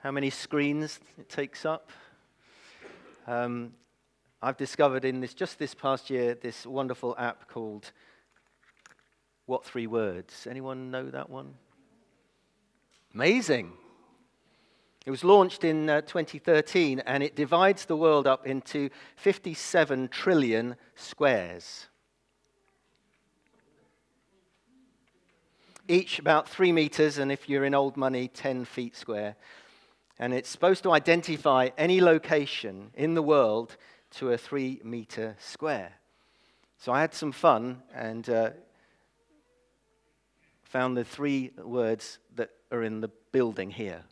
how many screens it takes up. Um, I've discovered in this just this past year this wonderful app called What Three Words. Anyone know that one? Amazing. It was launched in uh, 2013 and it divides the world up into 57 trillion squares. Each about three meters, and if you're in old money, 10 feet square. And it's supposed to identify any location in the world to a three meter square. So I had some fun and uh, found the three words that are in the building here.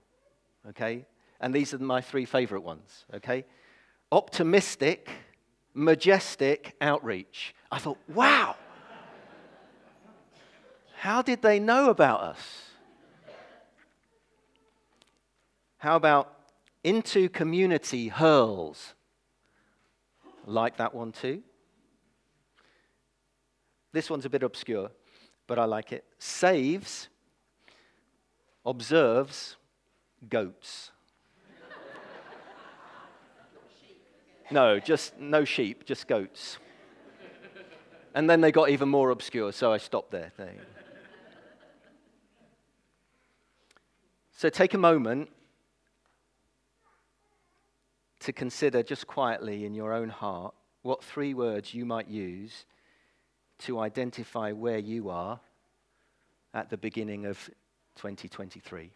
Okay? And these are my three favorite ones. Okay? Optimistic, majestic, outreach. I thought, wow! How did they know about us? How about into community hurls? Like that one too. This one's a bit obscure, but I like it. Saves, observes, goats. No, just no sheep, just goats. And then they got even more obscure, so I stopped there. there so take a moment to consider just quietly in your own heart what three words you might use to identify where you are at the beginning of 2023.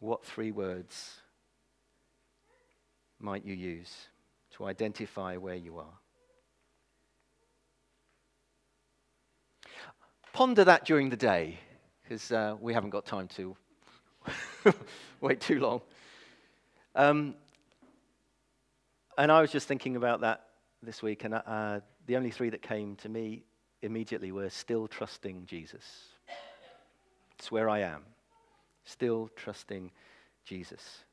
What three words might you use to identify where you are? Ponder that during the day, because uh, we haven't got time to wait too long. Um, and I was just thinking about that this week, and uh, the only three that came to me immediately were still trusting Jesus. It's where I am, still trusting Jesus.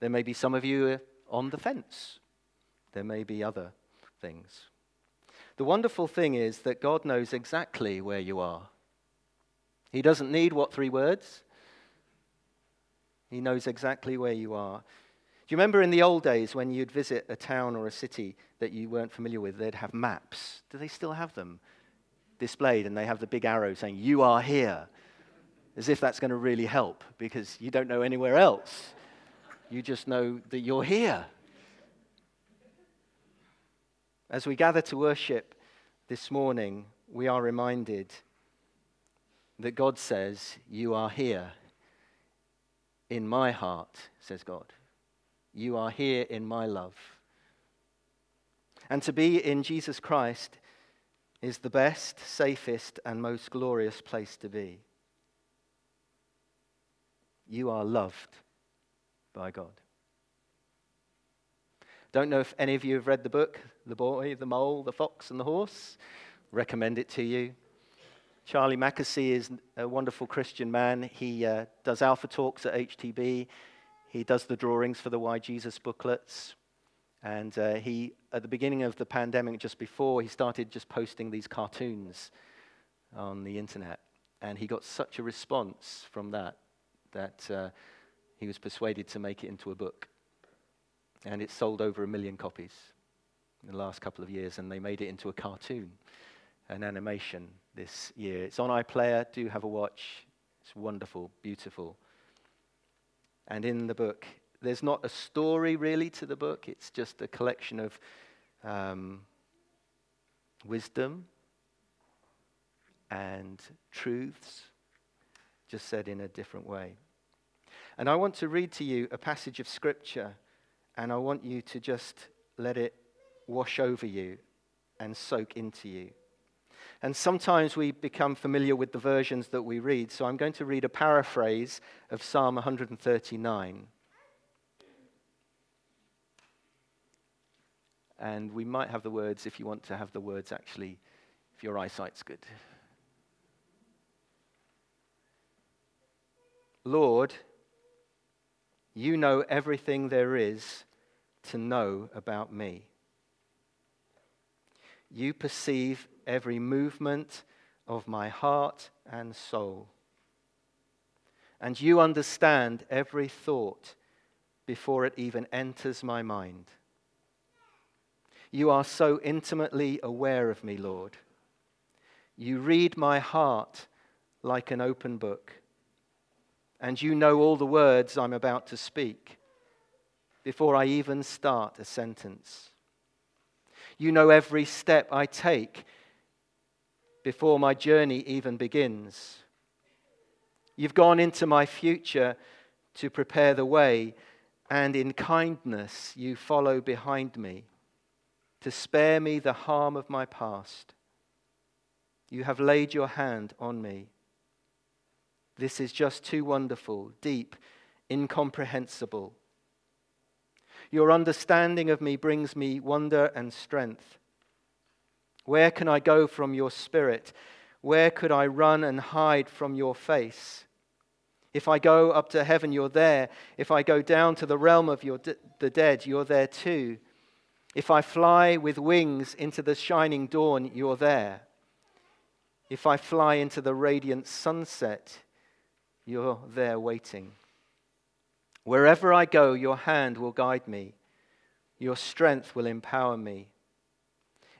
There may be some of you on the fence, there may be other things. The wonderful thing is that God knows exactly where you are. He doesn't need what three words? He knows exactly where you are. Do you remember in the old days when you'd visit a town or a city that you weren't familiar with, they'd have maps? Do they still have them displayed? And they have the big arrow saying, You are here. As if that's going to really help because you don't know anywhere else. You just know that you're here. As we gather to worship this morning, we are reminded that God says, You are here in my heart, says God. You are here in my love. And to be in Jesus Christ is the best, safest, and most glorious place to be. You are loved by God. Don't know if any of you have read the book, The Boy, the Mole, the Fox, and the Horse. Recommend it to you. Charlie Mackesy is a wonderful Christian man. He uh, does alpha talks at HTB. He does the drawings for the Why Jesus booklets. And uh, he, at the beginning of the pandemic, just before, he started just posting these cartoons on the internet. And he got such a response from that that uh, he was persuaded to make it into a book. And it sold over a million copies in the last couple of years, and they made it into a cartoon, an animation this year. It's on iPlayer. Do have a watch. It's wonderful, beautiful. And in the book, there's not a story really to the book, it's just a collection of um, wisdom and truths, just said in a different way. And I want to read to you a passage of scripture, and I want you to just let it wash over you and soak into you. And sometimes we become familiar with the versions that we read. So I'm going to read a paraphrase of Psalm 139. And we might have the words if you want to have the words actually, if your eyesight's good. Lord, you know everything there is to know about me. You perceive every movement of my heart and soul. and you understand every thought before it even enters my mind. You are so intimately aware of me, Lord. You read my heart like an open book, and you know all the words I'm about to speak before I even start a sentence. You know every step I take before my journey even begins. You've gone into my future to prepare the way, and in kindness you follow behind me to spare me the harm of my past. You have laid your hand on me. This is just too wonderful, deep, incomprehensible. Your understanding of me brings me wonder and strength. Where can I go from your spirit? Where could I run and hide from your face? If I go up to heaven, you're there. If I go down to the realm of your the dead, you're there too. If I fly with wings into the shining dawn, you're there. If I fly into the radiant sunset, you're there waiting. Wherever I go, your hand will guide me, your strength will empower me.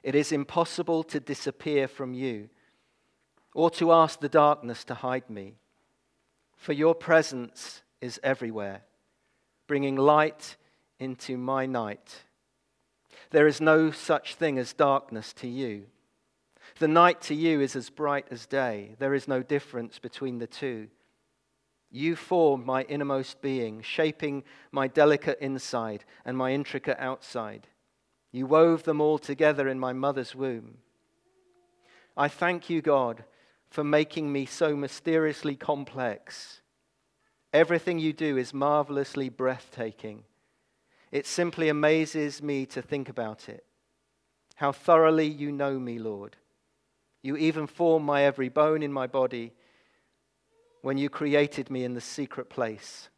It is impossible to disappear from you or to ask the darkness to hide me, for your presence is everywhere, bringing light into my night. There is no such thing as darkness to you. The night to you is as bright as day. There is no difference between the two. You formed my innermost being, shaping my delicate inside and my intricate outside. You wove them all together in my mother's womb. I thank you, God, for making me so mysteriously complex. Everything you do is marvelously breathtaking. It simply amazes me to think about it. How thoroughly you know me, Lord. You even form my every bone in my body when you created me in the secret place.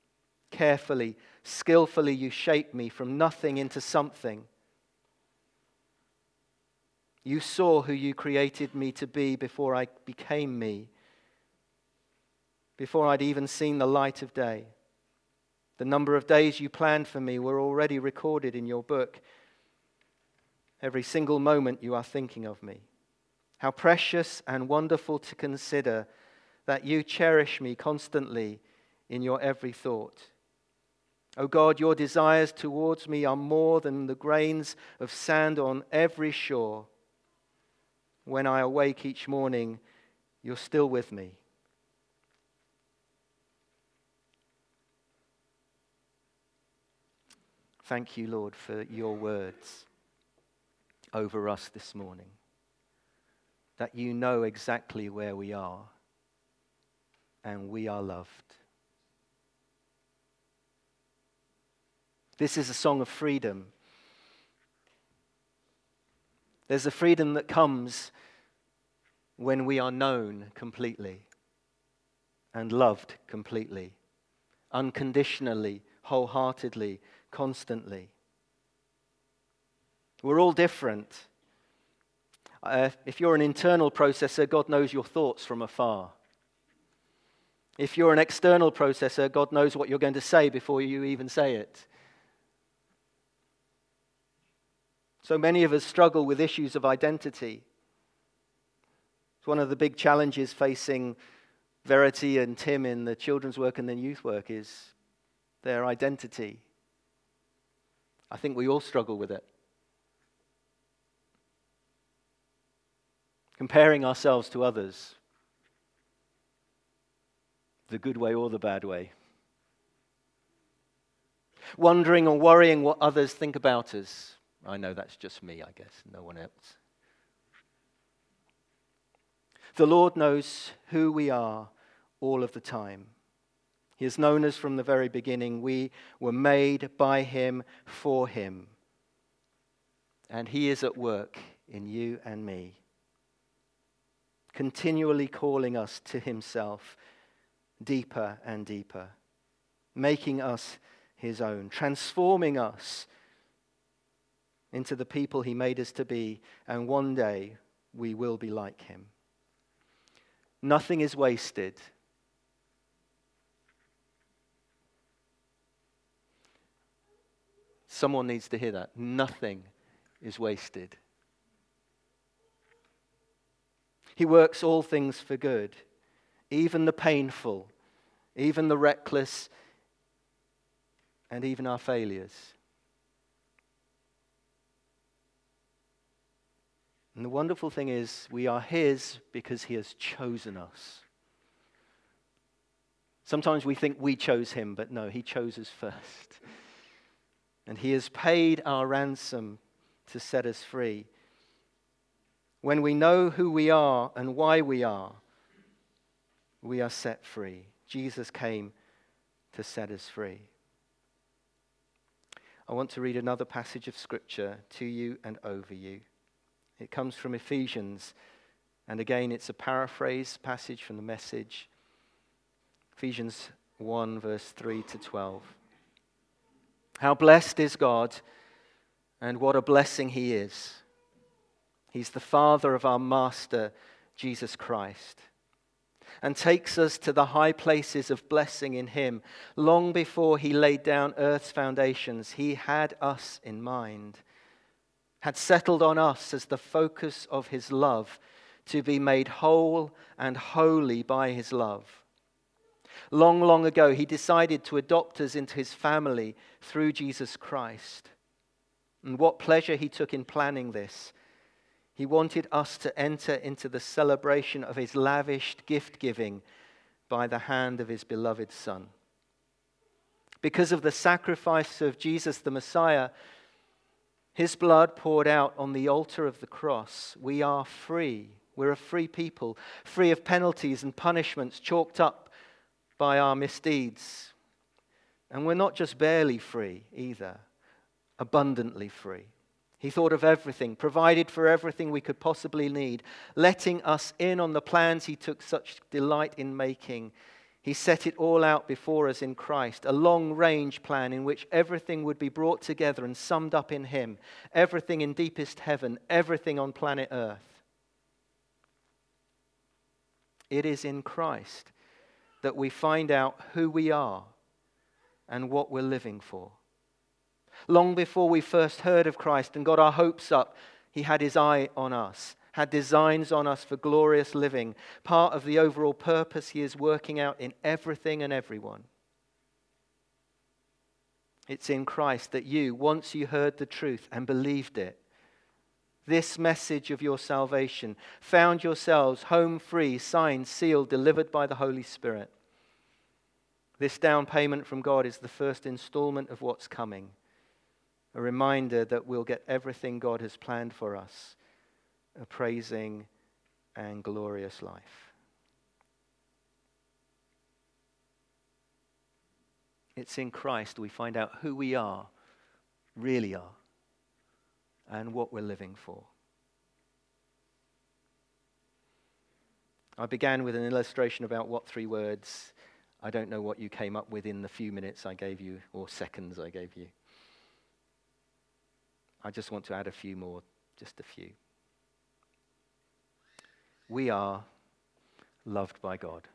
Carefully, skillfully, you shaped me from nothing into something. You saw who you created me to be before I became me, before I'd even seen the light of day. The number of days you planned for me were already recorded in your book. Every single moment you are thinking of me. How precious and wonderful to consider that you cherish me constantly in your every thought. Oh God, your desires towards me are more than the grains of sand on every shore. When I awake each morning, you're still with me. Thank you, Lord, for your words over us this morning. That you know exactly where we are and we are loved. This is a song of freedom. There's a freedom that comes when we are known completely and loved completely, unconditionally, wholeheartedly, constantly. We're all different. Uh, if you're an internal processor, God knows your thoughts from afar. If you're an external processor, God knows what you're going to say before you even say it. So many of us struggle with issues of identity. It's one of the big challenges facing Verity and Tim in the children's work and the youth work is their identity. I think we all struggle with it. Comparing ourselves to others, the good way or the bad way. Wondering or worrying what others think about us. I know that's just me, I guess, no one else. The Lord knows who we are all of the time. He has known us from the very beginning. We were made by Him for Him. And He is at work in you and me, continually calling us to Himself deeper and deeper, making us his own, transforming us into the people he made us to be, and one day we will be like him. Nothing is wasted. Someone needs to hear that. Nothing is wasted. He works all things for good even the painful, even the reckless, and even our failures. And the wonderful thing is, we are His because He has chosen us. Sometimes we think we chose Him, but no, He chose us first. And He has paid our ransom to set us free. When we know who we are and why we are, we are set free. Jesus came to set us free. I want to read another passage of Scripture to you and over you. It comes from Ephesians, and again, it's a paraphrase passage from the message. Ephesians 1, verse 3 to 12. How blessed is God, and what a blessing He is. He's the Father of our Master, Jesus Christ, and takes us to the high places of blessing in Him. Long before He laid down earth's foundations, He had us in mind had settled on us as the focus of his love to be made whole and holy by his love. Long, long ago, he decided to adopt us into his family through Jesus Christ. And what pleasure he took in planning this. He wanted us to enter into the celebration of his lavished gift giving by the hand of his beloved Son. Because of the sacrifice of Jesus the Messiah, his blood poured out on the altar of the cross. We are free. We're a free people, free of penalties and punishments chalked up by our misdeeds. And we're not just barely free either, abundantly free. He thought of everything, provided for everything we could possibly need, letting us in on the plans he took such delight in making he set it all out before us in Christ, a long range plan in which everything would be brought together and summed up in Him, everything in deepest heaven, everything on planet Earth. It is in Christ that we find out who we are and what we're living for. Long before we first heard of Christ and got our hopes up, He had His eye on us had designs on us for glorious living, part of the overall purpose He is working out in everything and everyone. It's in Christ that you, once you heard the truth and believed it, this message of your salvation, found yourselves home free, signed, sealed, delivered by the Holy Spirit. This down payment from God is the first installment of what's coming, a reminder that we'll get everything God has planned for us a praising and glorious life. It's in Christ we find out who we are, really are, and what we're living for. I began with an illustration about what three words. I don't know what you came up with in the few minutes I gave you, or seconds I gave you. I just want to add a few more, just a few. We are loved by God.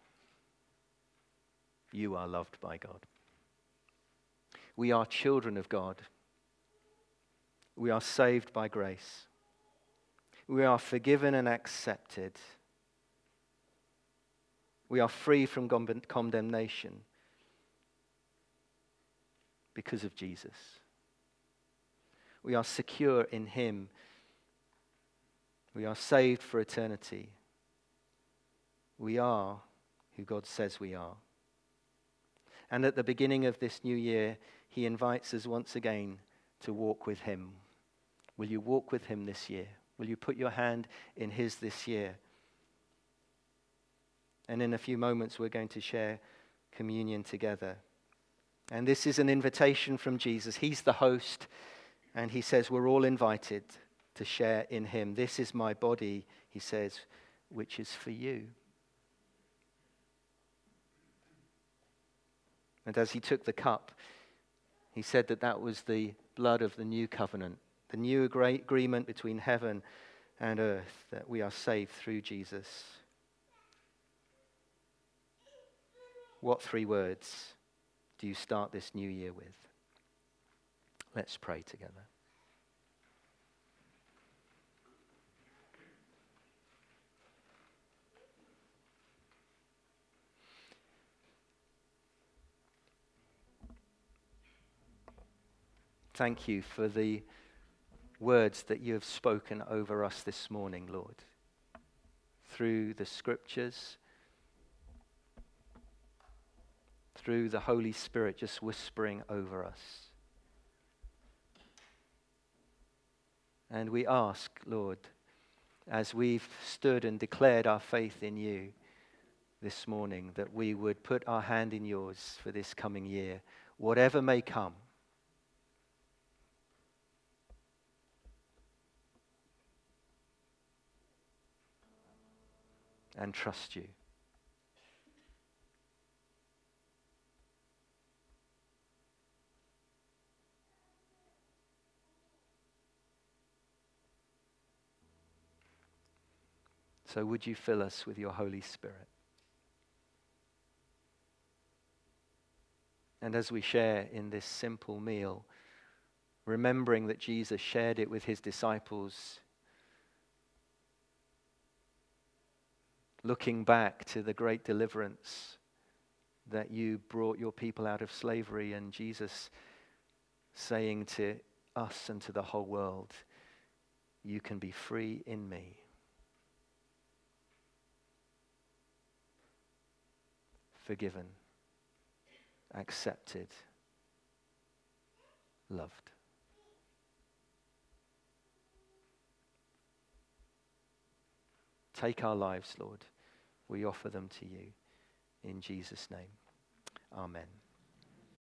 You are loved by God. We are children of God. We are saved by grace. We are forgiven and accepted. We are free from condemnation because of Jesus. We are secure in Him. We are saved for eternity. We are who God says we are. And at the beginning of this new year, He invites us once again to walk with Him. Will you walk with Him this year? Will you put your hand in His this year? And in a few moments, we're going to share communion together. And this is an invitation from Jesus. He's the host, and He says we're all invited to share in Him. This is my body, He says, which is for you. And as he took the cup, he said that that was the blood of the new covenant, the new agreement between heaven and earth, that we are saved through Jesus. What three words do you start this new year with? Let's pray together. Thank you for the words that you have spoken over us this morning, Lord, through the scriptures, through the Holy Spirit just whispering over us. And we ask, Lord, as we've stood and declared our faith in you this morning, that we would put our hand in yours for this coming year, whatever may come. And trust you. So, would you fill us with your Holy Spirit? And as we share in this simple meal, remembering that Jesus shared it with his disciples, looking back to the great deliverance that you brought your people out of slavery, and Jesus saying to us and to the whole world, You can be free in me. Forgiven, accepted, loved. Take our lives, Lord. We offer them to you. In Jesus' name. Amen.